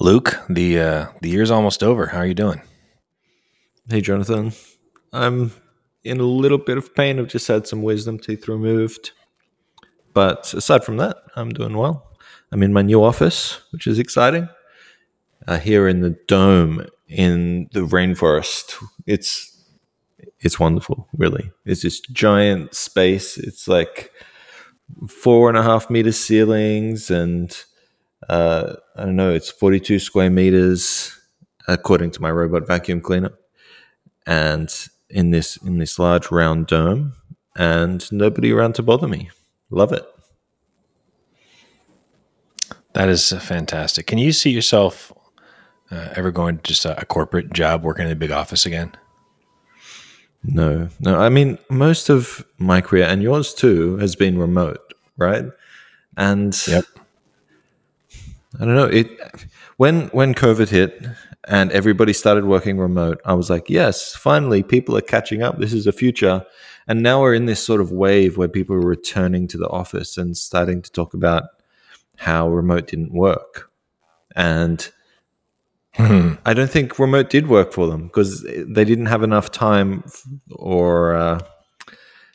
Luke, the uh, the year's almost over. How are you doing? Hey, Jonathan. I'm in a little bit of pain. I've just had some wisdom teeth removed. But aside from that, I'm doing well. I'm in my new office, which is exciting. Uh, here in the dome in the rainforest. It's it's wonderful, really. It's this giant space. It's like four and a half meter ceilings and uh, I don't know, it's 42 square meters according to my robot vacuum cleaner. And in this in this large round dome and nobody around to bother me. Love it. That is fantastic. Can you see yourself uh, ever going to just a, a corporate job working in a big office again? No, no. I mean, most of my career and yours too has been remote, right? And yep. I don't know. It when when COVID hit and everybody started working remote, I was like, yes, finally, people are catching up. This is a future. And now we're in this sort of wave where people are returning to the office and starting to talk about how remote didn't work. And hmm I don't think remote did work for them because they didn't have enough time or uh,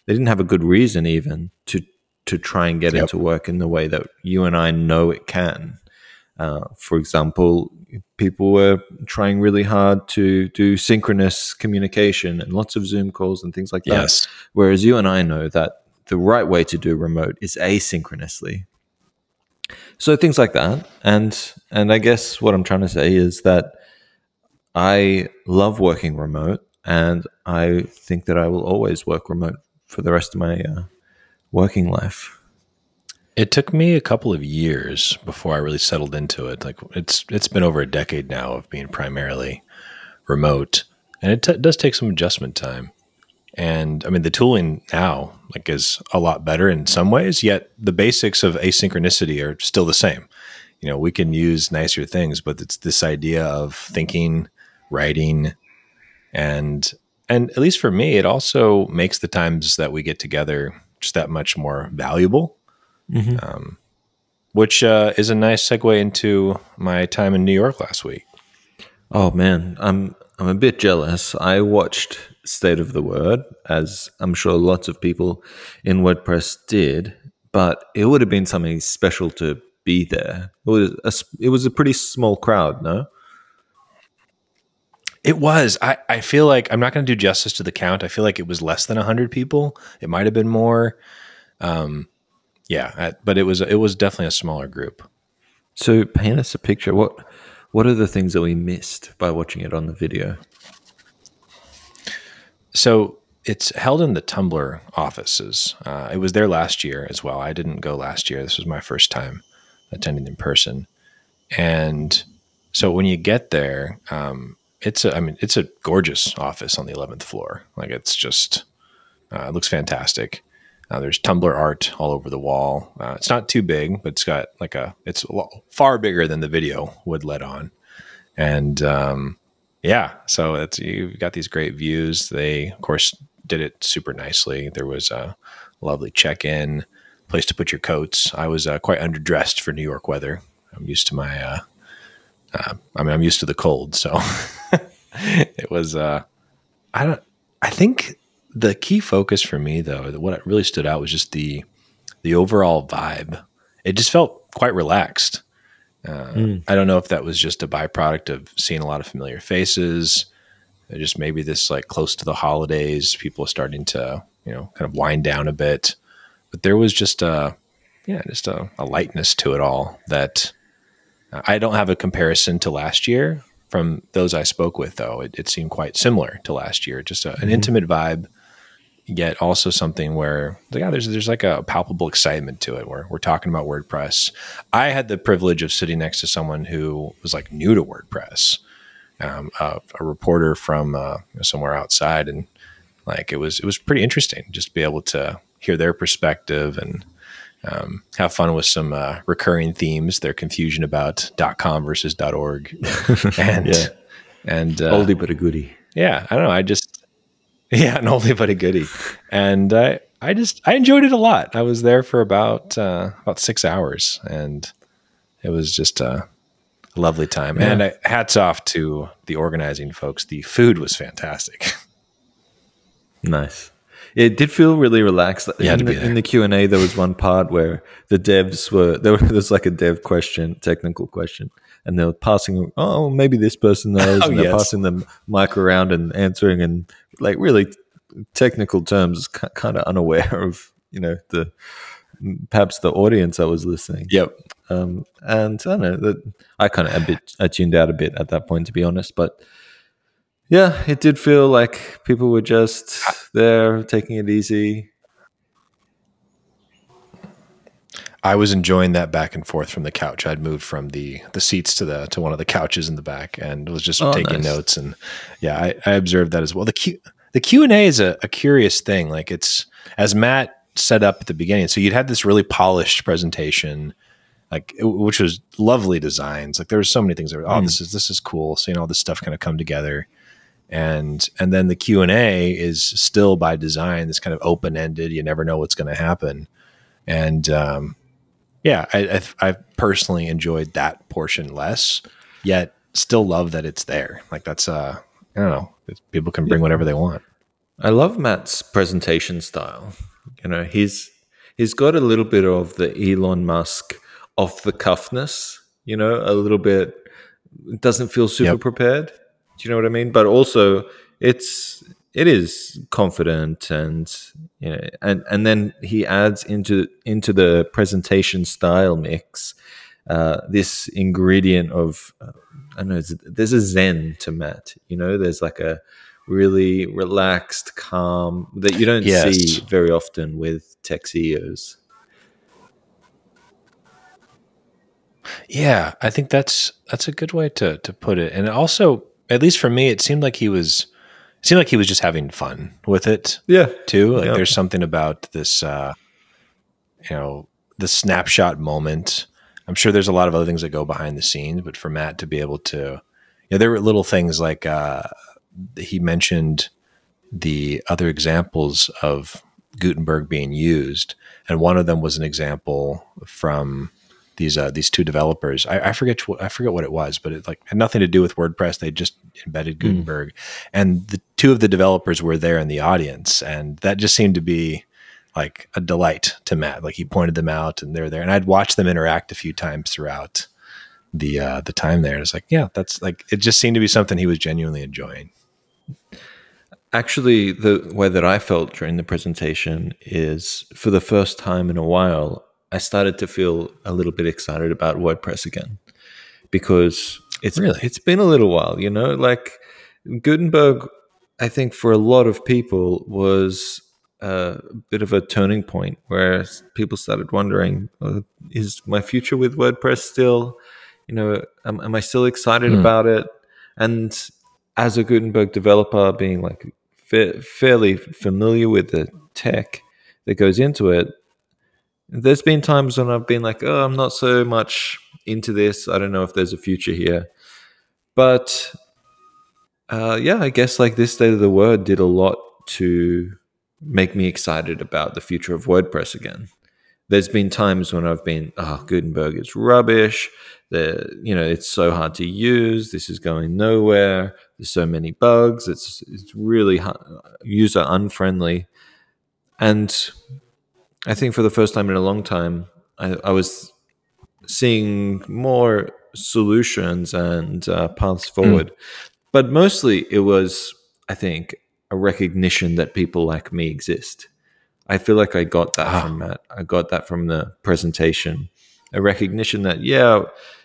they didn't have a good reason even to to try and get yep. into work in the way that you and I know it can. Uh, for example, people were trying really hard to do synchronous communication and lots of Zoom calls and things like that. Yes. Whereas you and I know that the right way to do remote is asynchronously. So things like that, and and I guess what I'm trying to say is that I love working remote, and I think that I will always work remote for the rest of my uh, working life. It took me a couple of years before I really settled into it. Like it's it's been over a decade now of being primarily remote, and it t- does take some adjustment time. And I mean, the tooling now like is a lot better in some ways. Yet the basics of asynchronicity are still the same. You know, we can use nicer things, but it's this idea of thinking, writing, and and at least for me, it also makes the times that we get together just that much more valuable mm-hmm. um, which uh, is a nice segue into my time in New York last week. Oh man, I'm I'm a bit jealous. I watched State of the Word, as I'm sure lots of people in WordPress did, but it would have been something special to be there. It was a, it was a pretty small crowd, no? It was. I, I feel like I'm not going to do justice to the count. I feel like it was less than 100 people. It might have been more. Um, yeah, but it was it was definitely a smaller group. So paint us a picture. What what are the things that we missed by watching it on the video? So it's held in the Tumblr offices. Uh, it was there last year as well. I didn't go last year. This was my first time attending in person, and so when you get there, um, it's a I mean it's a gorgeous office on the eleventh floor. Like it's just uh, it looks fantastic. Uh, there's Tumblr art all over the wall. Uh, it's not too big, but it's got like a it's far bigger than the video would let on. And um, yeah, so it's you've got these great views. They of course did it super nicely. There was a lovely check-in place to put your coats. I was uh, quite underdressed for New York weather. I'm used to my uh, uh, I mean I'm used to the cold, so it was uh, I don't I think the key focus for me though what really stood out was just the the overall vibe. It just felt quite relaxed. Uh, mm. i don't know if that was just a byproduct of seeing a lot of familiar faces just maybe this like close to the holidays people starting to you know kind of wind down a bit. But there was just a yeah just a, a lightness to it all that uh, i don't have a comparison to last year from those i spoke with though. It, it seemed quite similar to last year just a, an mm-hmm. intimate vibe yet also something where like, oh, there's there's like a palpable excitement to it where we're talking about WordPress. I had the privilege of sitting next to someone who was like new to WordPress, um, uh, a reporter from uh, somewhere outside, and like it was it was pretty interesting just to be able to hear their perspective and um, have fun with some uh, recurring themes, their confusion about .com versus .org, and yeah. and uh, oldie but a goodie. Yeah, I don't know. I just Yeah, an oldie but a goodie. And I, I just I enjoyed it a lot. I was there for about uh, about six hours, and it was just a lovely time. Yeah. And uh, hats off to the organizing folks. The food was fantastic. Nice. It did feel really relaxed. Yeah, in, the, in the Q and A, there was one part where the devs were there was like a dev question, technical question, and they're passing. Oh, maybe this person knows, oh, and they're yes. passing the mic around and answering, and like really technical terms, kind of unaware of you know the perhaps the audience I was listening. Yep. Um, and I don't know that I kind of a bit I tuned out a bit at that point, to be honest. But yeah, it did feel like people were just there taking it easy. I was enjoying that back and forth from the couch. I'd moved from the the seats to the to one of the couches in the back and was just oh, taking nice. notes. And yeah, I, I, observed that as well. The Q the Q and A is a, a curious thing. Like it's as Matt set up at the beginning. So you'd had this really polished presentation, like which was lovely designs. Like there were so many things that were, oh, mm. this is this is cool. Seeing all this stuff kind of come together. And and then the Q and A is still by design this kind of open ended. You never know what's going to happen. And um, yeah, I, I, I personally enjoyed that portion less, yet still love that it's there. Like that's uh, I don't know, people can bring whatever they want. I love Matt's presentation style. You know, he's he's got a little bit of the Elon Musk off the cuffness. You know, a little bit doesn't feel super yep. prepared. Do you know what I mean? But also, it's it is confident and you know, and and then he adds into into the presentation style mix uh, this ingredient of uh, I don't know. There's a zen to Matt. You know, there's like a really relaxed, calm that you don't yes. see very often with tech CEOs. Yeah, I think that's that's a good way to to put it. And also, at least for me, it seemed like he was seemed like he was just having fun with it. Yeah. Too. Like yeah. there's something about this uh you know, the snapshot moment. I'm sure there's a lot of other things that go behind the scenes, but for Matt to be able to you know, there were little things like uh he mentioned the other examples of Gutenberg being used, and one of them was an example from these uh, these two developers. I, I forget I forget what it was, but it like had nothing to do with WordPress. They just embedded hmm. Gutenberg, mm. and the two of the developers were there in the audience, and that just seemed to be like a delight to Matt. Like he pointed them out, and they're there, and I'd watched them interact a few times throughout the uh, the time there. And it's like, yeah, that's like it just seemed to be something he was genuinely enjoying. Actually, the way that I felt during the presentation is for the first time in a while, I started to feel a little bit excited about WordPress again because it's really it's been a little while, you know, like Gutenberg I think for a lot of people was a bit of a turning point where people started wondering, oh, is my future with WordPress still, you know, am, am I still excited mm. about it? And as a Gutenberg developer, being like fa- fairly familiar with the tech that goes into it, there's been times when I've been like, oh, I'm not so much into this. I don't know if there's a future here. But uh, yeah, I guess like this state of the word did a lot to make me excited about the future of WordPress again. There's been times when I've been, oh, Gutenberg is rubbish. The you know it's so hard to use. This is going nowhere. There's so many bugs. It's it's really user unfriendly, and I think for the first time in a long time, I, I was seeing more solutions and uh, paths hmm. forward. Mm. But mostly, it was I think a recognition that people like me exist. I feel like I got that ah. from Matt. I got that from the presentation. A recognition that yeah,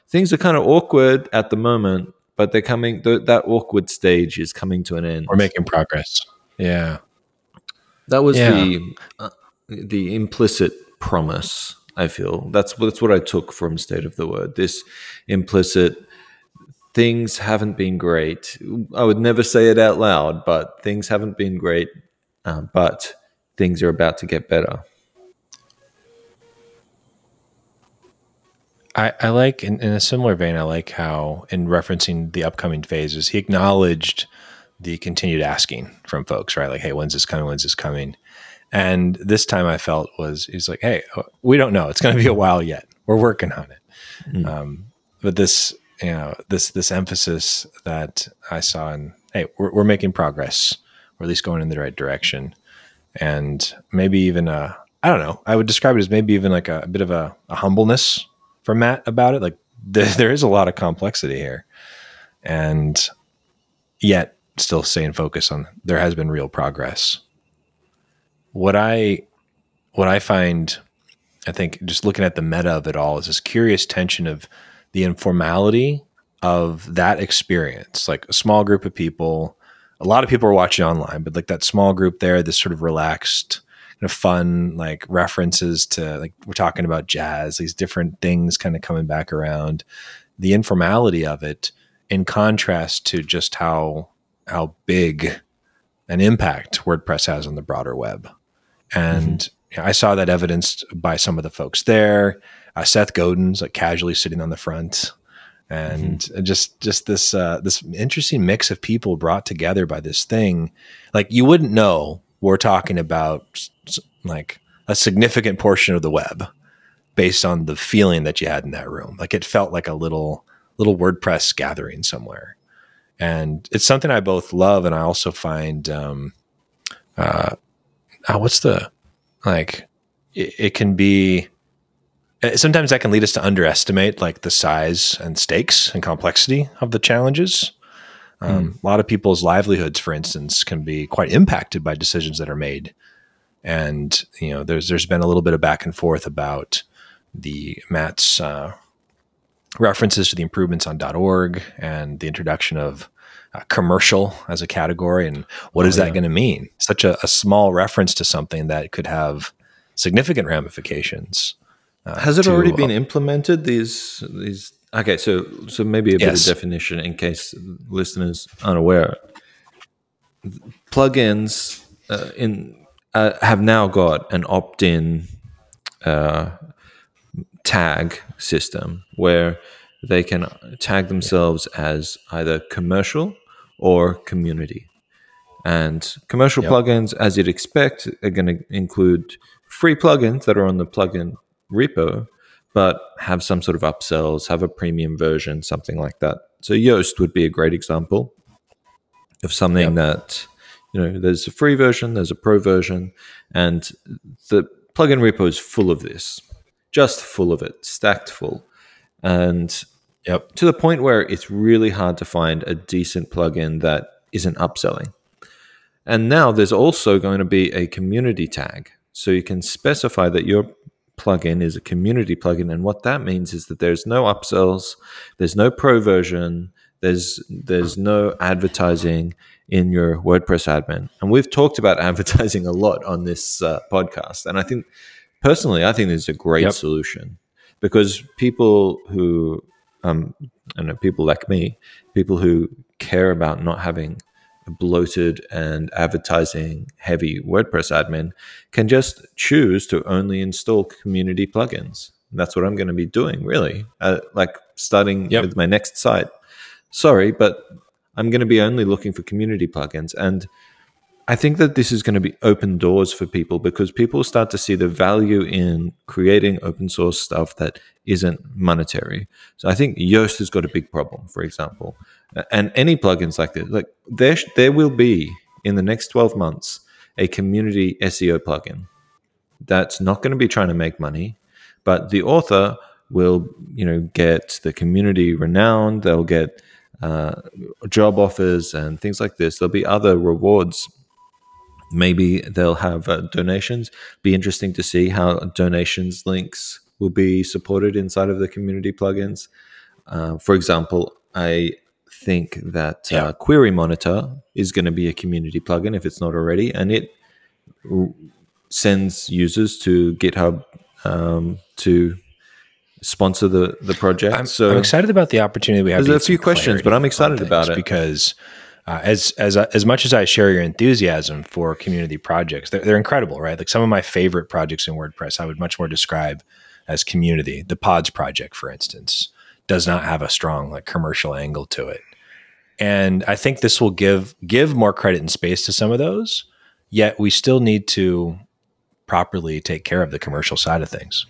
things are kind of awkward at the moment, but they're coming. Th- that awkward stage is coming to an end. We're making progress. Yeah, that was yeah. the uh, the implicit promise. I feel that's that's what I took from State of the Word. This implicit things haven't been great. I would never say it out loud, but things haven't been great. Uh, but things are about to get better. I, I like in, in, a similar vein, I like how in referencing the upcoming phases, he acknowledged the continued asking from folks, right? Like, hey, when's this coming? When's this coming? And this time I felt was he's like, hey, we don't know. It's going to be a while yet. We're working on it. Mm. Um, but this you know this this emphasis that I saw in hey we're, we're making progress or at least going in the right direction and maybe even a I don't know I would describe it as maybe even like a, a bit of a, a, humbleness from Matt about it like there is a lot of complexity here and yet still staying focused on there has been real progress what I what I find I think just looking at the meta of it all is this curious tension of the informality of that experience, like a small group of people. A lot of people are watching online, but like that small group there, this sort of relaxed, kind of fun, like references to like we're talking about jazz, these different things kind of coming back around. The informality of it, in contrast to just how how big an impact WordPress has on the broader web. And mm-hmm. I saw that evidenced by some of the folks there. Uh, Seth Godin's like casually sitting on the front, and mm-hmm. just just this uh, this interesting mix of people brought together by this thing. Like you wouldn't know we're talking about like a significant portion of the web based on the feeling that you had in that room. Like it felt like a little little WordPress gathering somewhere, and it's something I both love and I also find. Um, uh, oh, what's the like? It, it can be uh, sometimes that can lead us to underestimate like the size and stakes and complexity of the challenges. Um, mm. A lot of people's livelihoods, for instance, can be quite impacted by decisions that are made. And you know, there's there's been a little bit of back and forth about the Matt's uh, references to the improvements on .org and the introduction of uh, commercial as a category, and what oh, is that going to mean? Such a, a small reference to something that could have significant ramifications. Uh, Has it to, already been uh, implemented? These these okay, so so maybe a bit of definition in case listeners aren't. Plugins uh, in uh, have now got an opt-in uh, tag system where they can tag themselves as either commercial or community. And commercial yep. plugins, as you'd expect, are going to include free plugins that are on the plugin repo, but have some sort of upsells, have a premium version, something like that. So Yoast would be a great example of something yep. that you know there's a free version, there's a pro version, and the plugin repo is full of this, just full of it, stacked full, and yep. to the point where it's really hard to find a decent plugin that isn't upselling. And now there's also going to be a community tag. So you can specify that your plugin is a community plugin, and what that means is that there's no upsells, there's no pro version, there's there's no advertising in your WordPress admin, and we've talked about advertising a lot on this uh, podcast, and I think personally, I think this is a great yep. solution because people who um, I know people like me, people who care about not having a bloated and advertising heavy WordPress admin can just choose to only install community plugins. And that's what I'm going to be doing, really. Uh, like starting yep. with my next site. Sorry, but I'm going to be only looking for community plugins. And I think that this is going to be open doors for people because people start to see the value in creating open source stuff that isn't monetary. So I think Yoast has got a big problem, for example, and any plugins like this. Like there, there will be in the next twelve months a community SEO plugin that's not going to be trying to make money, but the author will, you know, get the community renowned. They'll get uh, job offers and things like this. There'll be other rewards maybe they'll have uh, donations. Be interesting to see how donations links will be supported inside of the community plugins. Uh, for example, I think that yeah. uh, Query Monitor is going to be a community plugin if it's not already, and it r- sends users to GitHub um, to sponsor the the project. I'm, so I'm excited about the opportunity we have. There's a few questions, but I'm excited about it because uh, as as uh, as much as I share your enthusiasm for community projects, they're, they're incredible, right? Like some of my favorite projects in WordPress, I would much more describe as community. The Pods project, for instance, does not have a strong like commercial angle to it, and I think this will give give more credit and space to some of those. Yet we still need to properly take care of the commercial side of things.